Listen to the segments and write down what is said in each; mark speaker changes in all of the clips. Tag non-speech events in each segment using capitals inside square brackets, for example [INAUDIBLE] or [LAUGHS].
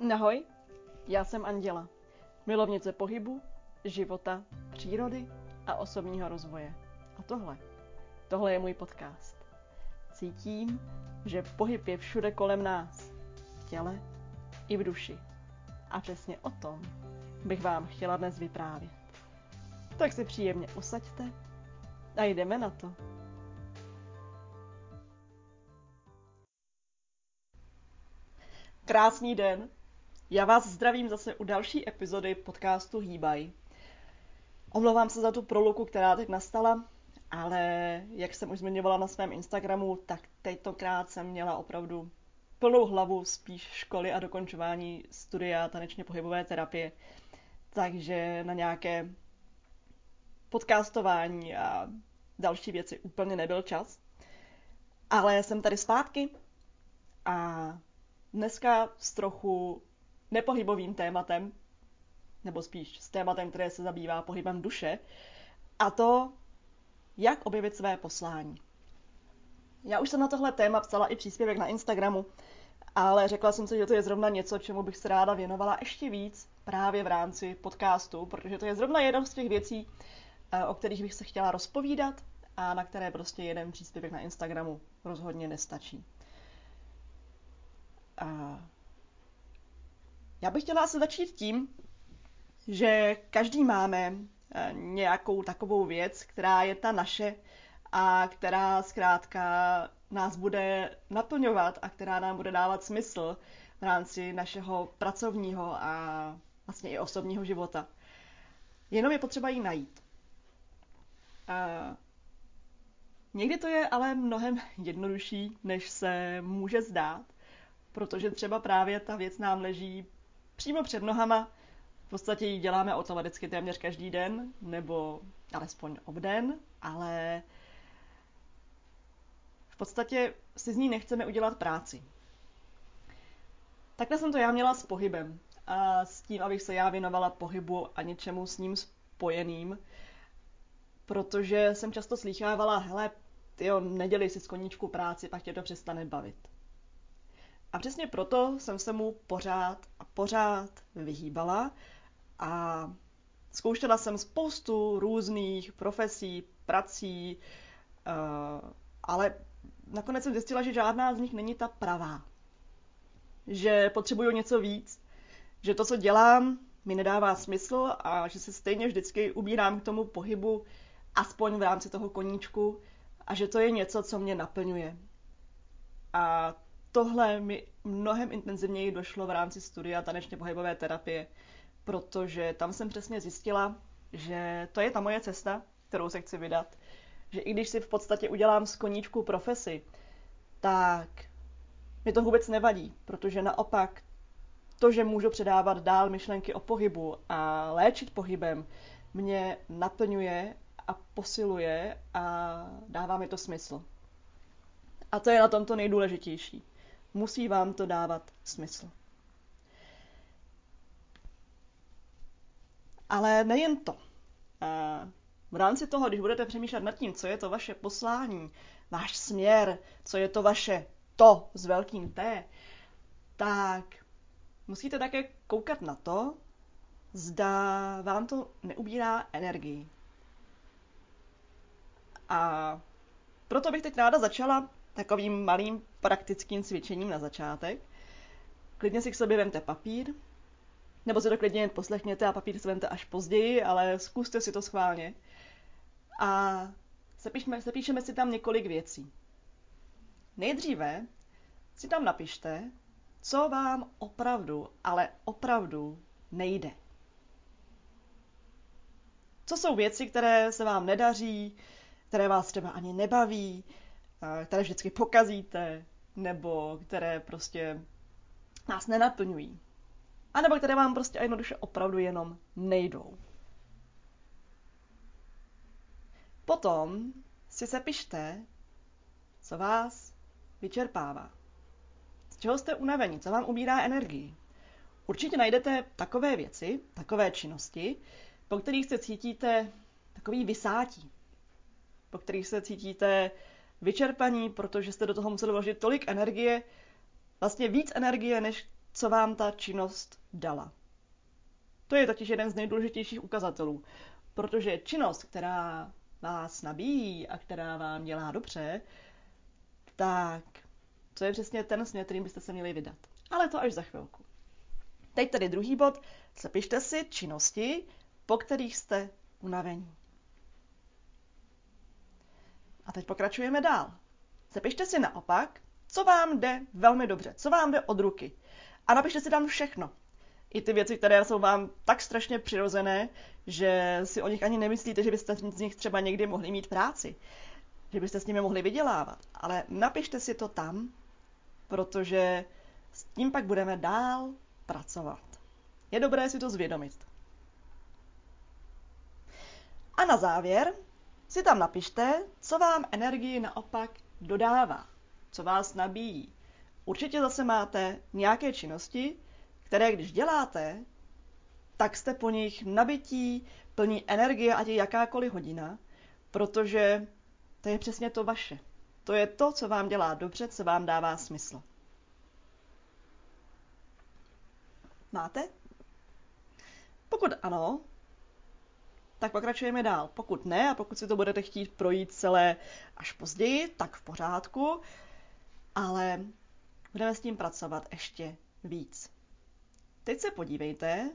Speaker 1: Ahoj, já jsem Anděla, milovnice pohybu, života, přírody a osobního rozvoje. A tohle, tohle je můj podcast. Cítím, že pohyb je všude kolem nás, v těle i v duši. A přesně o tom bych vám chtěla dnes vyprávět. Tak si příjemně usaďte a jdeme na to. Krásný den, já vás zdravím zase u další epizody podcastu Hýbaj. Omlouvám se za tu proluku, která teď nastala, ale jak jsem už zmiňovala na svém Instagramu, tak tentokrát jsem měla opravdu plnou hlavu spíš školy a dokončování studia tanečně pohybové terapie. Takže na nějaké podcastování a další věci úplně nebyl čas. Ale jsem tady zpátky a dneska s trochu nepohybovým tématem, nebo spíš s tématem, které se zabývá pohybem duše, a to, jak objevit své poslání. Já už jsem na tohle téma psala i příspěvek na Instagramu, ale řekla jsem si, že to je zrovna něco, čemu bych se ráda věnovala ještě víc právě v rámci podcastu, protože to je zrovna jedna z těch věcí, eh, o kterých bych se chtěla rozpovídat a na které prostě jeden příspěvek na Instagramu rozhodně nestačí. A já bych chtěla asi začít tím, že každý máme eh, nějakou takovou věc, která je ta naše a která zkrátka nás bude naplňovat a která nám bude dávat smysl v rámci našeho pracovního a vlastně i osobního života. Jenom je potřeba ji najít. A někdy to je ale mnohem [LAUGHS] jednodušší, než se může zdát, protože třeba právě ta věc nám leží přímo před nohama. V podstatě ji děláme automaticky téměř každý den, nebo alespoň obden, ale v podstatě si z ní nechceme udělat práci. Takhle jsem to já měla s pohybem. A s tím, abych se já věnovala pohybu a něčemu s ním spojeným. Protože jsem často slýchávala, hele, jo, nedělej si s koníčku práci, pak tě to přestane bavit. A přesně proto jsem se mu pořád a pořád vyhýbala a zkoušela jsem spoustu různých profesí, prací, uh, ale nakonec jsem zjistila, že žádná z nich není ta pravá. Že potřebuju něco víc, že to, co dělám, mi nedává smysl a že se stejně vždycky ubírám k tomu pohybu, aspoň v rámci toho koníčku, a že to je něco, co mě naplňuje. A tohle mi mnohem intenzivněji došlo v rámci studia tanečně pohybové terapie, protože tam jsem přesně zjistila, že to je ta moje cesta, kterou se chci vydat. Že i když si v podstatě udělám z koníčku profesi, tak mi to vůbec nevadí, protože naopak to, že můžu předávat dál myšlenky o pohybu a léčit pohybem, mě naplňuje a posiluje a dává mi to smysl. A to je na tom to nejdůležitější musí vám to dávat smysl. Ale nejen to. V rámci toho, když budete přemýšlet nad tím, co je to vaše poslání, váš směr, co je to vaše to s velkým T, tak musíte také koukat na to, zda vám to neubírá energii. A proto bych teď ráda začala takovým malým praktickým cvičením na začátek. Klidně si k sobě vemte papír, nebo si to klidně jen poslechněte a papír si vemte až později, ale zkuste si to schválně. A zapíšeme, zapíšeme si tam několik věcí. Nejdříve si tam napište, co vám opravdu, ale opravdu nejde. Co jsou věci, které se vám nedaří, které vás třeba ani nebaví, které vždycky pokazíte, nebo které prostě nás nenaplňují. A nebo které vám prostě jednoduše opravdu jenom nejdou. Potom si sepište, co vás vyčerpává. Z čeho jste unavení, co vám ubírá energii. Určitě najdete takové věci, takové činnosti, po kterých se cítíte takový vysátí, po kterých se cítíte vyčerpaní, protože jste do toho museli vložit tolik energie, vlastně víc energie, než co vám ta činnost dala. To je totiž jeden z nejdůležitějších ukazatelů, protože činnost, která vás nabíjí a která vám dělá dobře, tak to je přesně ten směr, kterým byste se měli vydat. Ale to až za chvilku. Teď tady druhý bod. Zapište si činnosti, po kterých jste unavení. Teď pokračujeme dál. Zapište si naopak, co vám jde velmi dobře, co vám jde od ruky. A napište si tam všechno. I ty věci, které jsou vám tak strašně přirozené, že si o nich ani nemyslíte, že byste z nich třeba někdy mohli mít práci. Že byste s nimi mohli vydělávat. Ale napište si to tam, protože s tím pak budeme dál pracovat. Je dobré si to zvědomit. A na závěr si tam napište, co vám energii naopak dodává, co vás nabíjí. Určitě zase máte nějaké činnosti, které když děláte, tak jste po nich nabití, plní energie, ať je jakákoliv hodina, protože to je přesně to vaše. To je to, co vám dělá dobře, co vám dává smysl. Máte? Pokud ano, tak pokračujeme dál. Pokud ne, a pokud si to budete chtít projít celé až později, tak v pořádku, ale budeme s tím pracovat ještě víc. Teď se podívejte,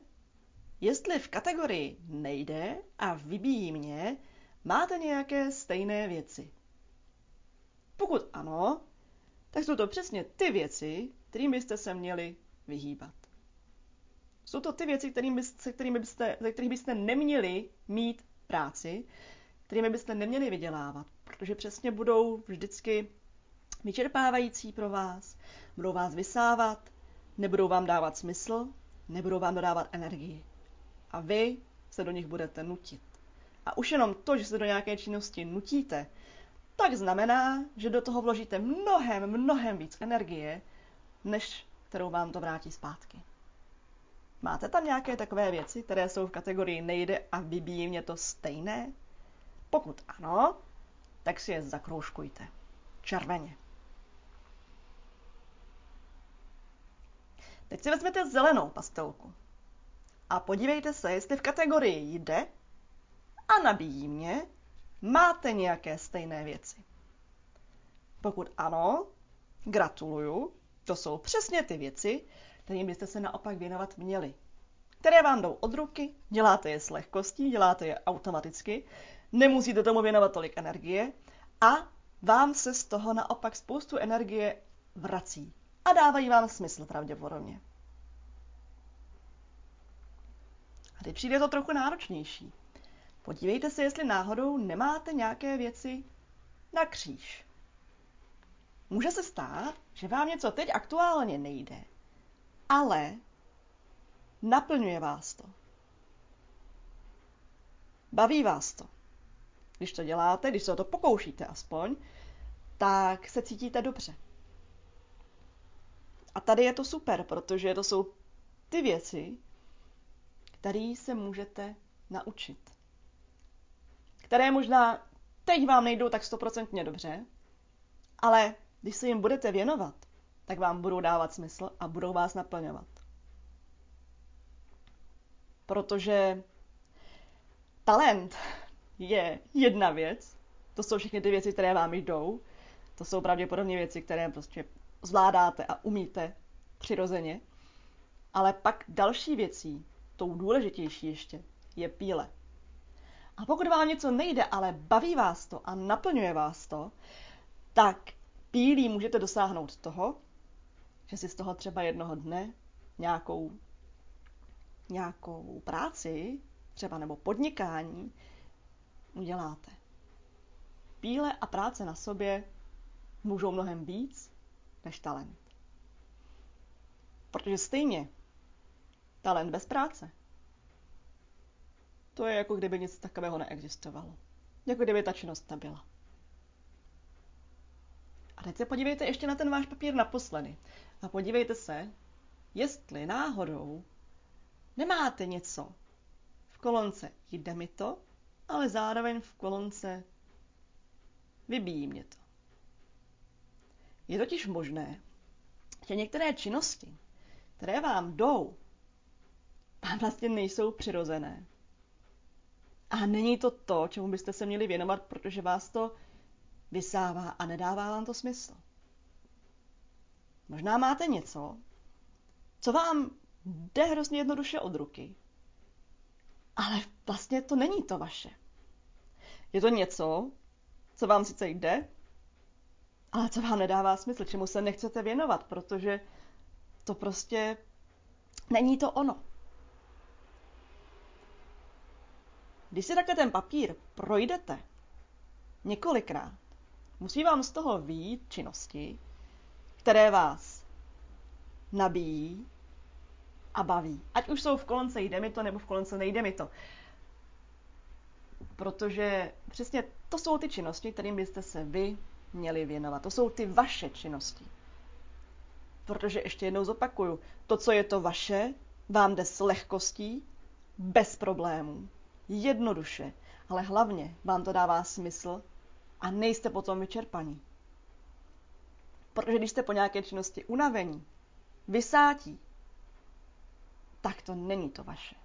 Speaker 1: jestli v kategorii nejde a vybíjí mě, máte nějaké stejné věci. Pokud ano, tak jsou to přesně ty věci, kterým byste se měli vyhýbat. Jsou to ty věci, kterými, se kterými byste, ze kterých byste neměli mít práci, kterými byste neměli vydělávat, protože přesně budou vždycky vyčerpávající pro vás, budou vás vysávat, nebudou vám dávat smysl, nebudou vám dodávat energii. A vy se do nich budete nutit. A už jenom to, že se do nějaké činnosti nutíte, tak znamená, že do toho vložíte mnohem, mnohem víc energie, než kterou vám to vrátí zpátky. Máte tam nějaké takové věci, které jsou v kategorii nejde a vybíjí mě to stejné? Pokud ano, tak si je zakroužkujte. Červeně. Teď si vezmete zelenou pastelku a podívejte se, jestli v kategorii jde a nabíjí mě, máte nějaké stejné věci. Pokud ano, gratuluju, to jsou přesně ty věci, kterým byste se naopak věnovat měli. Které vám jdou od ruky, děláte je s lehkostí, děláte je automaticky, nemusíte tomu věnovat tolik energie a vám se z toho naopak spoustu energie vrací a dávají vám smysl pravděpodobně. A teď přijde to trochu náročnější. Podívejte se, jestli náhodou nemáte nějaké věci na kříž. Může se stát, že vám něco teď aktuálně nejde, ale naplňuje vás to. Baví vás to. Když to děláte, když se o to pokoušíte aspoň, tak se cítíte dobře. A tady je to super, protože to jsou ty věci, které se můžete naučit. Které možná teď vám nejdou tak stoprocentně dobře, ale když se jim budete věnovat, tak vám budou dávat smysl a budou vás naplňovat. Protože talent je jedna věc, to jsou všechny ty věci, které vám jdou, to jsou pravděpodobně věci, které prostě zvládáte a umíte přirozeně. Ale pak další věcí, tou důležitější ještě, je píle. A pokud vám něco nejde, ale baví vás to a naplňuje vás to, tak pílí můžete dosáhnout toho, že si z toho třeba jednoho dne nějakou, nějakou práci, třeba nebo podnikání, uděláte. Píle a práce na sobě můžou mnohem víc než talent. Protože stejně talent bez práce, to je jako kdyby nic takového neexistovalo. Jako kdyby ta činnost nebyla. A teď se podívejte ještě na ten váš papír naposledy. A podívejte se, jestli náhodou nemáte něco v kolonce jde mi to, ale zároveň v kolonce vybíjí mě to. Je totiž možné, že některé činnosti, které vám jdou, vám vlastně nejsou přirozené. A není to to, čemu byste se měli věnovat, protože vás to vysává a nedává vám to smysl. Možná máte něco, co vám jde hrozně jednoduše od ruky, ale vlastně to není to vaše. Je to něco, co vám sice jde, ale co vám nedává smysl, čemu se nechcete věnovat, protože to prostě není to ono. Když si takhle ten papír projdete několikrát, musí vám z toho výjít činnosti, které vás nabíjí a baví. Ať už jsou v kolonce jde mi to, nebo v kolonce nejde mi to. Protože přesně to jsou ty činnosti, kterým byste se vy měli věnovat. To jsou ty vaše činnosti. Protože ještě jednou zopakuju, to, co je to vaše, vám jde s lehkostí, bez problémů, jednoduše, ale hlavně vám to dává smysl a nejste potom vyčerpaní. Protože když jste po nějaké činnosti unavení, vysátí, tak to není to vaše.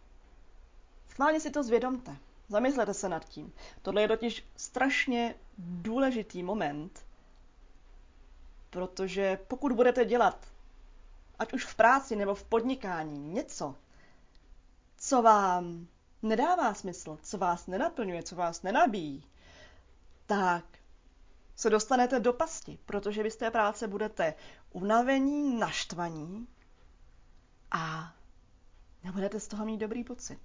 Speaker 1: Schválně si to zvědomte. Zamyslete se nad tím. Tohle je totiž strašně důležitý moment, protože pokud budete dělat, ať už v práci nebo v podnikání, něco, co vám nedává smysl, co vás nenaplňuje, co vás nenabíjí, tak se dostanete do pasti, protože vy z té práce budete unavení, naštvaní a nebudete z toho mít dobrý pocit.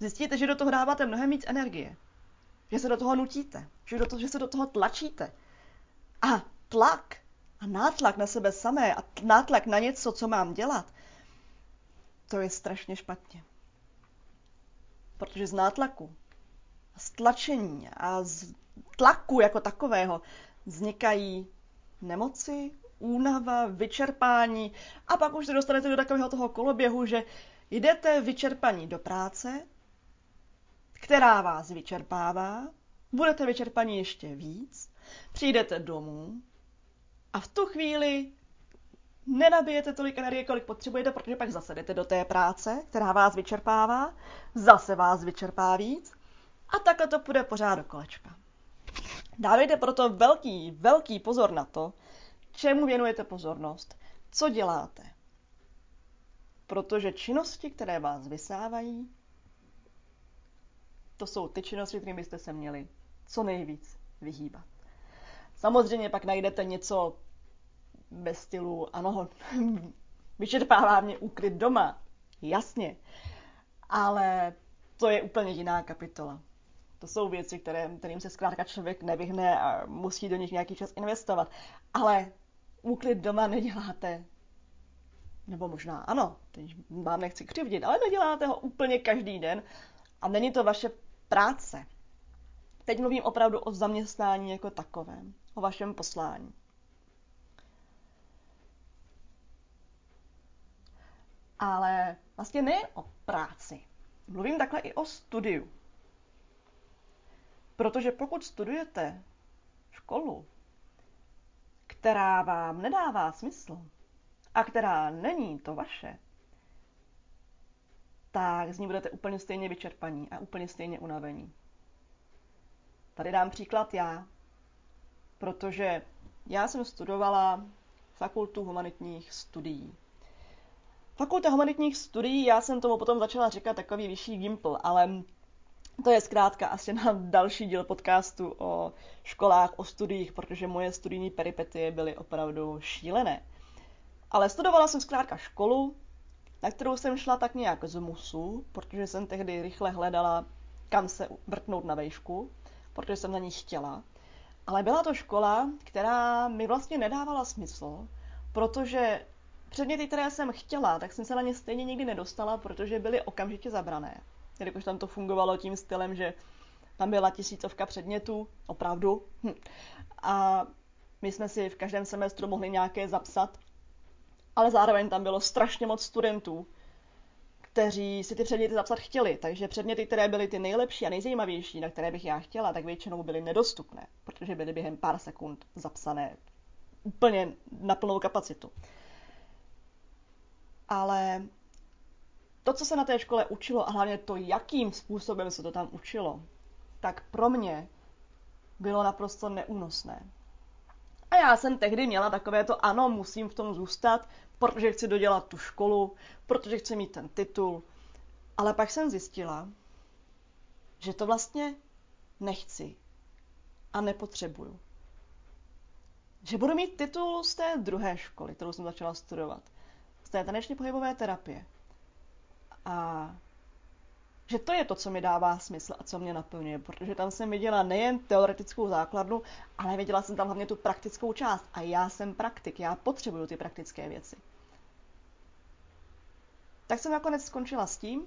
Speaker 1: Zjistíte, že do toho dáváte mnohem víc energie, že se do toho nutíte, že, do toho, že se do toho tlačíte. A tlak a nátlak na sebe samé a nátlak na něco, co mám dělat, to je strašně špatně. Protože z nátlaku, z tlačení a z tlaku jako takového vznikají nemoci, únava, vyčerpání. A pak už se dostanete do takového toho koloběhu, že jdete vyčerpaní do práce, která vás vyčerpává, budete vyčerpaní ještě víc, přijdete domů a v tu chvíli nenabijete tolik energie, kolik potřebujete, protože pak zase jdete do té práce, která vás vyčerpává, zase vás vyčerpá víc a takhle to půjde pořád do kolečka. Dávejte proto velký, velký pozor na to, čemu věnujete pozornost, co děláte. Protože činnosti, které vás vysávají, to jsou ty činnosti, kterým byste se měli co nejvíc vyhýbat. Samozřejmě pak najdete něco bez stylu, ano, [LAUGHS] vyčerpává mě úklid doma, jasně, ale to je úplně jiná kapitola. To jsou věci, které, kterým se zkrátka člověk nevyhne a musí do nich nějaký čas investovat. Ale úklid doma neděláte, nebo možná ano, teď vám nechci křivdit, ale neděláte ho úplně každý den a není to vaše práce. Teď mluvím opravdu o zaměstnání jako takovém, o vašem poslání. Ale vlastně nejen o práci. Mluvím takhle i o studiu. Protože pokud studujete školu, která vám nedává smysl a která není to vaše, tak z ní budete úplně stejně vyčerpaní a úplně stejně unavení. Tady dám příklad já, protože já jsem studovala fakultu humanitních studií. Fakulta humanitních studií, já jsem tomu potom začala říkat takový vyšší gimpl, ale to je zkrátka asi na další díl podcastu o školách, o studiích, protože moje studijní peripetie byly opravdu šílené. Ale studovala jsem zkrátka školu, na kterou jsem šla tak nějak z musu, protože jsem tehdy rychle hledala, kam se vrtnout na vejšku, protože jsem na ní chtěla. Ale byla to škola, která mi vlastně nedávala smysl, protože předměty, které jsem chtěla, tak jsem se na ně stejně nikdy nedostala, protože byly okamžitě zabrané. Jelikož tam to fungovalo tím stylem, že tam byla tisícovka předmětů, opravdu. Hm. A my jsme si v každém semestru mohli nějaké zapsat, ale zároveň tam bylo strašně moc studentů, kteří si ty předměty zapsat chtěli. Takže předměty, které byly ty nejlepší a nejzajímavější, na které bych já chtěla, tak většinou byly nedostupné, protože byly během pár sekund zapsané úplně na plnou kapacitu. Ale to, co se na té škole učilo a hlavně to, jakým způsobem se to tam učilo, tak pro mě bylo naprosto neúnosné. A já jsem tehdy měla takové to, ano, musím v tom zůstat, protože chci dodělat tu školu, protože chci mít ten titul. Ale pak jsem zjistila, že to vlastně nechci a nepotřebuju. Že budu mít titul z té druhé školy, kterou jsem začala studovat. Z té tanečně pohybové terapie. A že to je to, co mi dává smysl a co mě naplňuje, protože tam jsem viděla nejen teoretickou základnu, ale viděla jsem tam hlavně tu praktickou část. A já jsem praktik, já potřebuju ty praktické věci. Tak jsem nakonec skončila s tím,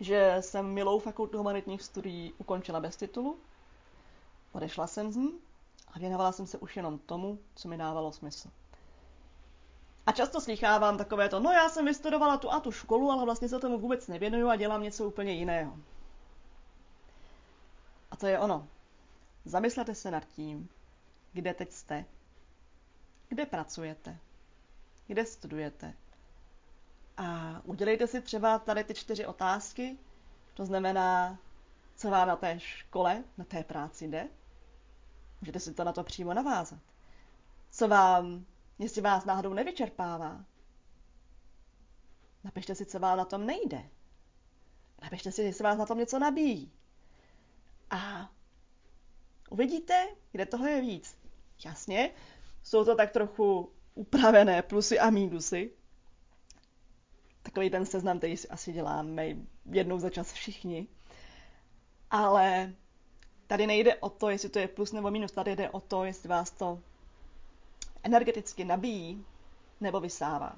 Speaker 1: že jsem milou fakultu humanitních studií ukončila bez titulu, odešla jsem z ní a věnovala jsem se už jenom tomu, co mi dávalo smysl. A často slychávám takové to, no já jsem vystudovala tu a tu školu, ale vlastně se tomu vůbec nevěnuju a dělám něco úplně jiného. A to je ono. Zamyslete se nad tím, kde teď jste, kde pracujete, kde studujete. A udělejte si třeba tady ty čtyři otázky, to znamená, co vám na té škole, na té práci jde. Můžete si to na to přímo navázat. Co vám jestli vás náhodou nevyčerpává. Napište si, co vám na tom nejde. Napište si, jestli vás na tom něco nabíjí. A uvidíte, kde toho je víc. Jasně, jsou to tak trochu upravené plusy a mínusy. Takový ten seznam, který si asi děláme jednou za čas všichni. Ale tady nejde o to, jestli to je plus nebo minus, tady jde o to, jestli vás to energeticky nabíjí nebo vysává.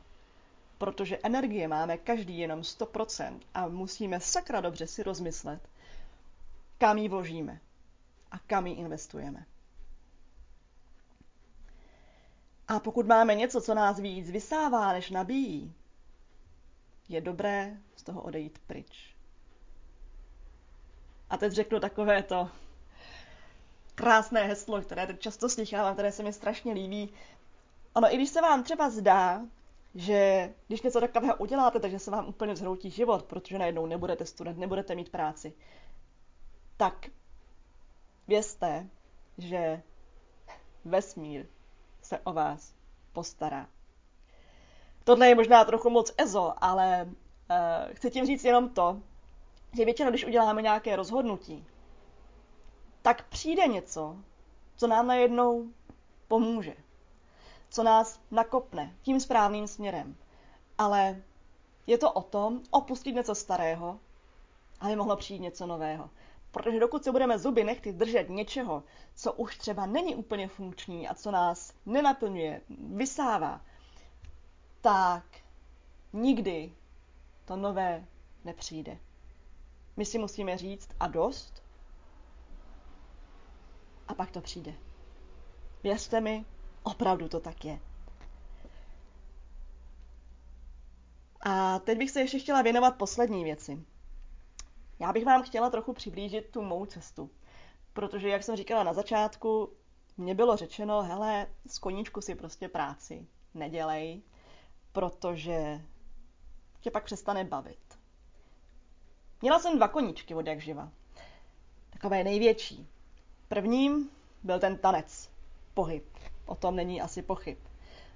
Speaker 1: Protože energie máme každý jenom 100% a musíme sakra dobře si rozmyslet, kam ji vložíme a kam ji investujeme. A pokud máme něco, co nás víc vysává, než nabíjí, je dobré z toho odejít pryč. A teď řeknu takové to krásné heslo, které teď často slychávám, které se mi strašně líbí. Ono, i když se vám třeba zdá, že když něco takového uděláte, takže se vám úplně zhroutí život, protože najednou nebudete student, nebudete mít práci, tak vězte, že vesmír se o vás postará. Tohle je možná trochu moc ezo, ale uh, chci tím říct jenom to, že většinou, když uděláme nějaké rozhodnutí, tak přijde něco, co nám najednou pomůže, co nás nakopne tím správným směrem. Ale je to o tom opustit něco starého, aby mohlo přijít něco nového. Protože dokud se budeme zuby nechty držet něčeho, co už třeba není úplně funkční a co nás nenaplňuje, vysává, tak nikdy to nové nepřijde. My si musíme říct a dost a pak to přijde. Věřte mi, opravdu to tak je. A teď bych se ještě chtěla věnovat poslední věci. Já bych vám chtěla trochu přiblížit tu mou cestu. Protože, jak jsem říkala na začátku, mně bylo řečeno, hele, z koníčku si prostě práci nedělej, protože tě pak přestane bavit. Měla jsem dva koníčky od jak živa. Takové největší. Prvním byl ten tanec, pohyb. O tom není asi pochyb.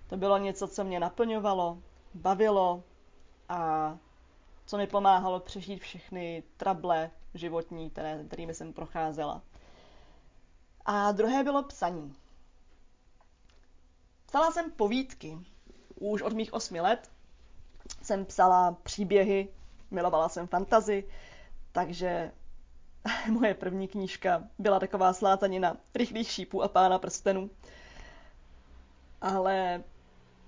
Speaker 1: To bylo něco, co mě naplňovalo, bavilo a co mi pomáhalo přežít všechny trable životní, které, kterými jsem procházela. A druhé bylo psaní. Psala jsem povídky. Už od mých osmi let jsem psala příběhy, milovala jsem fantazy, takže [LAUGHS] moje první knížka byla taková slátanina rychlých šípů a pána prstenů. Ale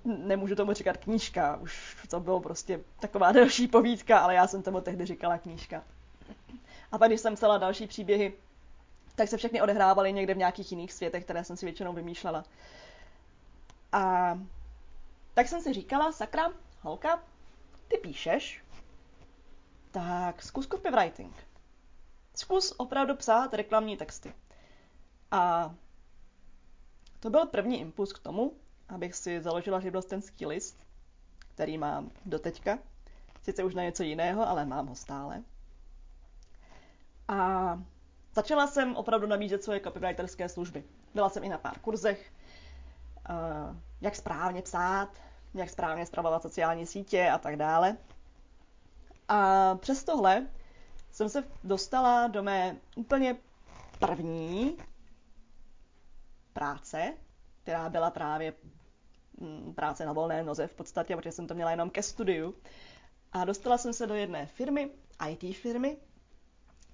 Speaker 1: nemůžu tomu říkat knížka, už to bylo prostě taková [LAUGHS] další povídka, ale já jsem tomu tehdy říkala knížka. A pak, když jsem psala další příběhy, tak se všechny odehrávaly někde v nějakých jiných světech, které jsem si většinou vymýšlela. A tak jsem si říkala, sakra, holka, ty píšeš, tak zkus copywriting zkus opravdu psát reklamní texty. A to byl první impuls k tomu, abych si založila živnostenský list, který mám doteďka. Sice už na něco jiného, ale mám ho stále. A začala jsem opravdu nabízet svoje copywriterské služby. Byla jsem i na pár kurzech, eh, jak správně psát, jak správně zpravovat sociální sítě a tak dále. A přes tohle jsem se dostala do mé úplně první práce, která byla právě mm, práce na volné noze v podstatě, protože jsem to měla jenom ke studiu. A dostala jsem se do jedné firmy, IT firmy,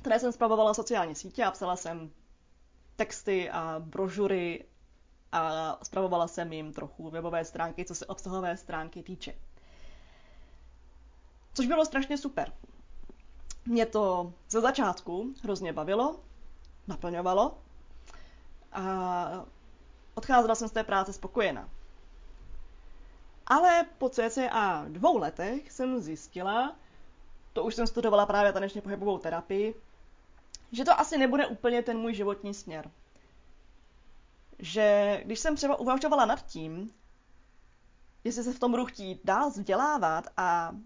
Speaker 1: které jsem zpravovala sociální sítě a psala jsem texty a brožury a zpravovala jsem jim trochu webové stránky, co se obsahové stránky týče. Což bylo strašně super. Mě to ze začátku hrozně bavilo, naplňovalo a odcházela jsem z té práce spokojená. Ale po cca dvou letech jsem zjistila, to už jsem studovala právě tanečně pohybovou terapii, že to asi nebude úplně ten můj životní směr. Že když jsem třeba uvažovala nad tím, jestli se v tom budu chtít dál vzdělávat a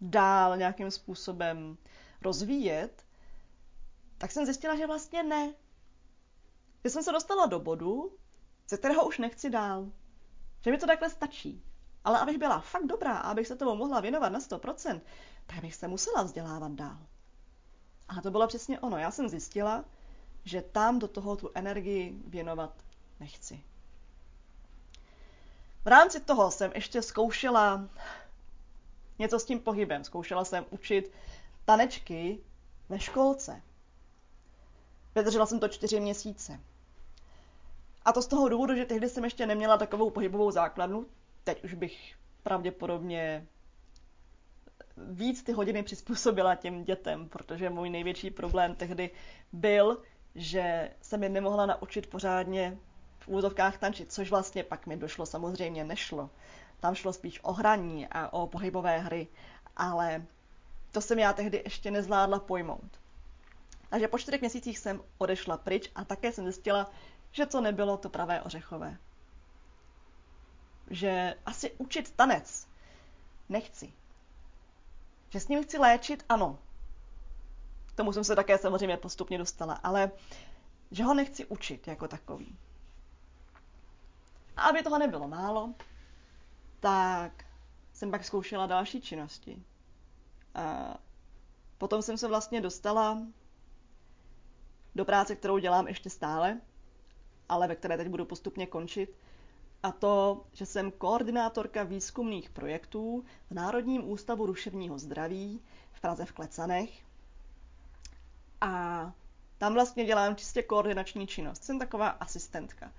Speaker 1: dál nějakým způsobem rozvíjet, tak jsem zjistila, že vlastně ne. Že jsem se dostala do bodu, ze kterého už nechci dál. Že mi to takhle stačí. Ale abych byla fakt dobrá a abych se tomu mohla věnovat na 100%, tak bych se musela vzdělávat dál. A to bylo přesně ono. Já jsem zjistila, že tam do toho tu energii věnovat nechci. V rámci toho jsem ještě zkoušela něco s tím pohybem. Zkoušela jsem učit tanečky ve školce. Vydržela jsem to čtyři měsíce. A to z toho důvodu, že tehdy jsem ještě neměla takovou pohybovou základnu. Teď už bych pravděpodobně víc ty hodiny přizpůsobila těm dětem, protože můj největší problém tehdy byl, že se mi nemohla naučit pořádně v úzovkách tančit, což vlastně pak mi došlo, samozřejmě nešlo. Tam šlo spíš o hraní a o pohybové hry, ale to jsem já tehdy ještě nezvládla pojmout. Takže po čtyřech měsících jsem odešla pryč a také jsem zjistila, že to nebylo to pravé ořechové. Že asi učit tanec nechci. Že s ním chci léčit, ano. K tomu jsem se také samozřejmě postupně dostala, ale že ho nechci učit jako takový. A aby toho nebylo málo, tak jsem pak zkoušela další činnosti. A potom jsem se vlastně dostala do práce, kterou dělám ještě stále, ale ve které teď budu postupně končit. A to, že jsem koordinátorka výzkumných projektů v Národním ústavu duševního zdraví v Praze v Klecanech. A tam vlastně dělám čistě koordinační činnost. Jsem taková asistentka.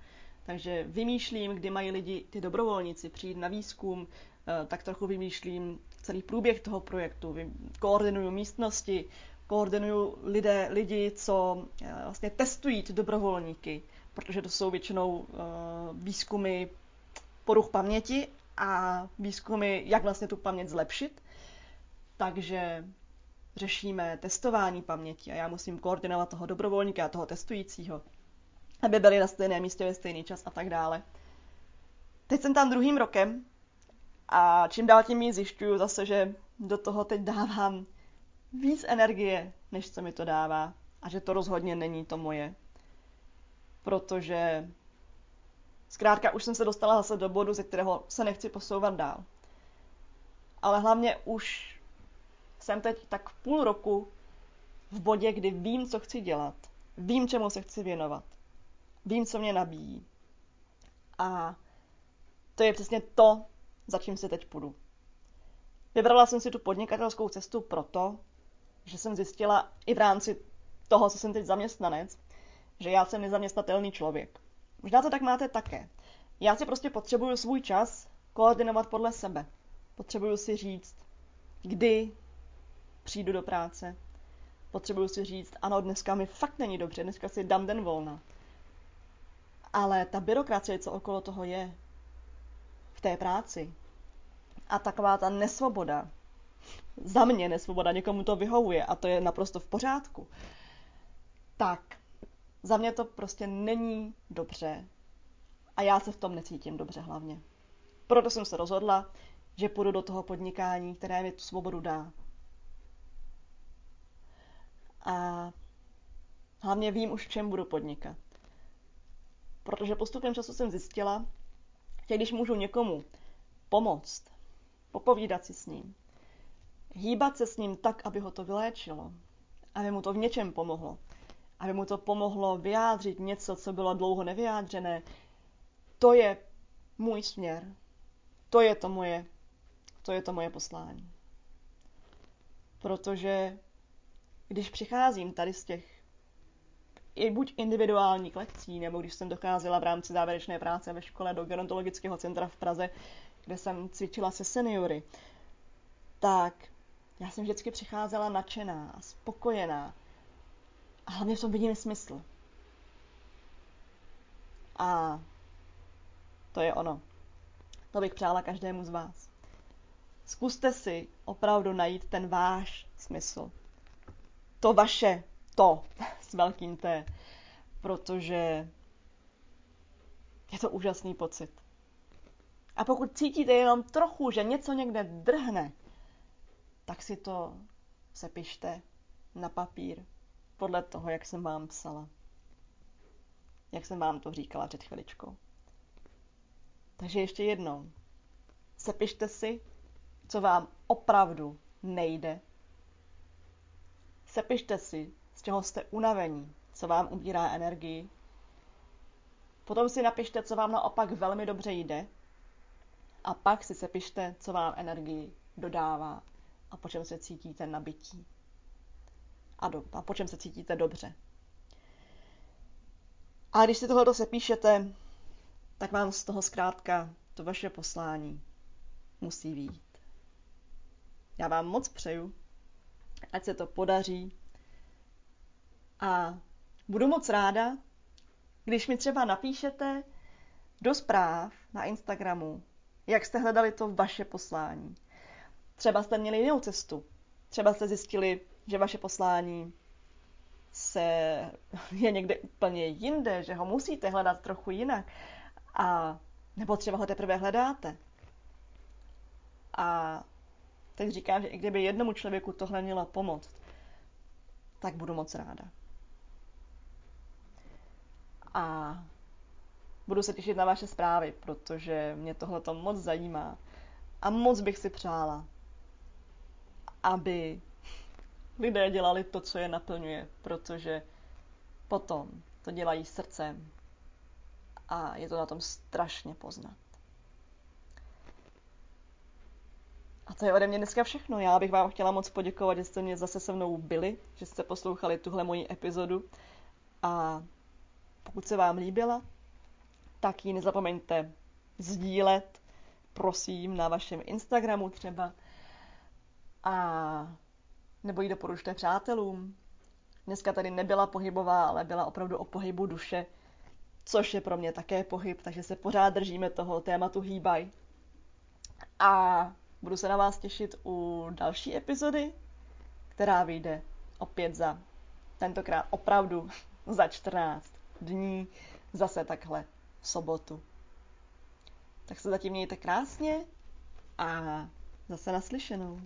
Speaker 1: Takže vymýšlím, kdy mají lidi, ty dobrovolníci, přijít na výzkum, eh, tak trochu vymýšlím celý průběh toho projektu, koordinuju místnosti, koordinuju lidé, lidi, co eh, vlastně testují ty dobrovolníky, protože to jsou většinou uh, výzkumy poruch paměti a výzkumy, jak vlastně tu paměť zlepšit. Takže řešíme testování paměti a já musím koordinovat toho dobrovolníka a toho testujícího, aby byli na stejném místě ve stejný čas a tak dále. Teď jsem tam druhým rokem a čím dál tím zjišťuju zase, že do toho teď dávám víc energie, než co mi to dává a že to rozhodně není to moje protože zkrátka už jsem se dostala zase do bodu, ze kterého se nechci posouvat dál. Ale hlavně už jsem teď tak půl roku v bodě, kdy vím, co chci dělat. Vím, čemu se chci věnovat. Vím, co mě nabíjí. A to je přesně to, za čím se teď půjdu. Vybrala jsem si tu podnikatelskou cestu proto, že jsem zjistila i v rámci toho, co jsem teď zaměstnanec, že já jsem nezaměstnatelný člověk. Možná to tak máte také. Já si prostě potřebuju svůj čas koordinovat podle sebe. Potřebuju si říct, kdy přijdu do práce. Potřebuju si říct, ano, dneska mi fakt není dobře, dneska si dám den volna. Ale ta byrokracie, co okolo toho je, v té práci, a taková ta nesvoboda, za mě nesvoboda, někomu to vyhovuje a to je naprosto v pořádku, tak za mě to prostě není dobře a já se v tom necítím dobře hlavně. Proto jsem se rozhodla, že půjdu do toho podnikání, které mi tu svobodu dá. A hlavně vím už, v čem budu podnikat. Protože postupem času jsem zjistila, že když můžu někomu pomoct, popovídat si s ním, hýbat se s ním tak, aby ho to vyléčilo, aby mu to v něčem pomohlo, aby mu to pomohlo vyjádřit něco, co bylo dlouho nevyjádřené, to je můj směr. To je to moje, to je to moje poslání. Protože když přicházím tady z těch i buď individuálních lekcí, nebo když jsem docházela v rámci závěrečné práce ve škole do gerontologického centra v Praze, kde jsem cvičila se seniory, tak já jsem vždycky přicházela nadšená spokojená. A hlavně v tom vidím smysl. A to je ono. To bych přála každému z vás. Zkuste si opravdu najít ten váš smysl. To vaše to s velkým T. Protože je to úžasný pocit. A pokud cítíte jenom trochu, že něco někde drhne, tak si to sepište na papír podle toho, jak jsem vám psala. Jak jsem vám to říkala před chviličkou. Takže ještě jednou. Sepište si, co vám opravdu nejde. Sepište si, z čeho jste unavení, co vám ubírá energii. Potom si napište, co vám naopak velmi dobře jde. A pak si sepište, co vám energii dodává a po čem se cítíte nabití. A, do, a po čem se cítíte dobře. A když si tohle sepíšete, tak vám z toho zkrátka to vaše poslání musí výjít. Já vám moc přeju, ať se to podaří a budu moc ráda, když mi třeba napíšete do zpráv na Instagramu, jak jste hledali to vaše poslání. Třeba jste měli jinou cestu. Třeba jste zjistili, že vaše poslání se [LAUGHS] je někde úplně jinde, že ho musíte hledat trochu jinak. A nebo třeba ho teprve hledáte. A teď říkám, že i kdyby jednomu člověku tohle mělo pomoct, tak budu moc ráda. A budu se těšit na vaše zprávy, protože mě tohle to moc zajímá. A moc bych si přála, aby lidé dělali to, co je naplňuje, protože potom to dělají srdcem a je to na tom strašně poznat. A to je ode mě dneska všechno. Já bych vám chtěla moc poděkovat, že jste mě zase se mnou byli, že jste poslouchali tuhle moji epizodu. A pokud se vám líbila, tak ji nezapomeňte sdílet, prosím, na vašem Instagramu třeba. A nebo ji doporučte přátelům. Dneska tady nebyla pohybová, ale byla opravdu o pohybu duše což je pro mě také pohyb, takže se pořád držíme toho tématu hýbaj. A budu se na vás těšit u další epizody, která vyjde opět za tentokrát opravdu [LAUGHS] za 14 dní, zase takhle v sobotu. Tak se zatím mějte krásně a zase naslyšenou.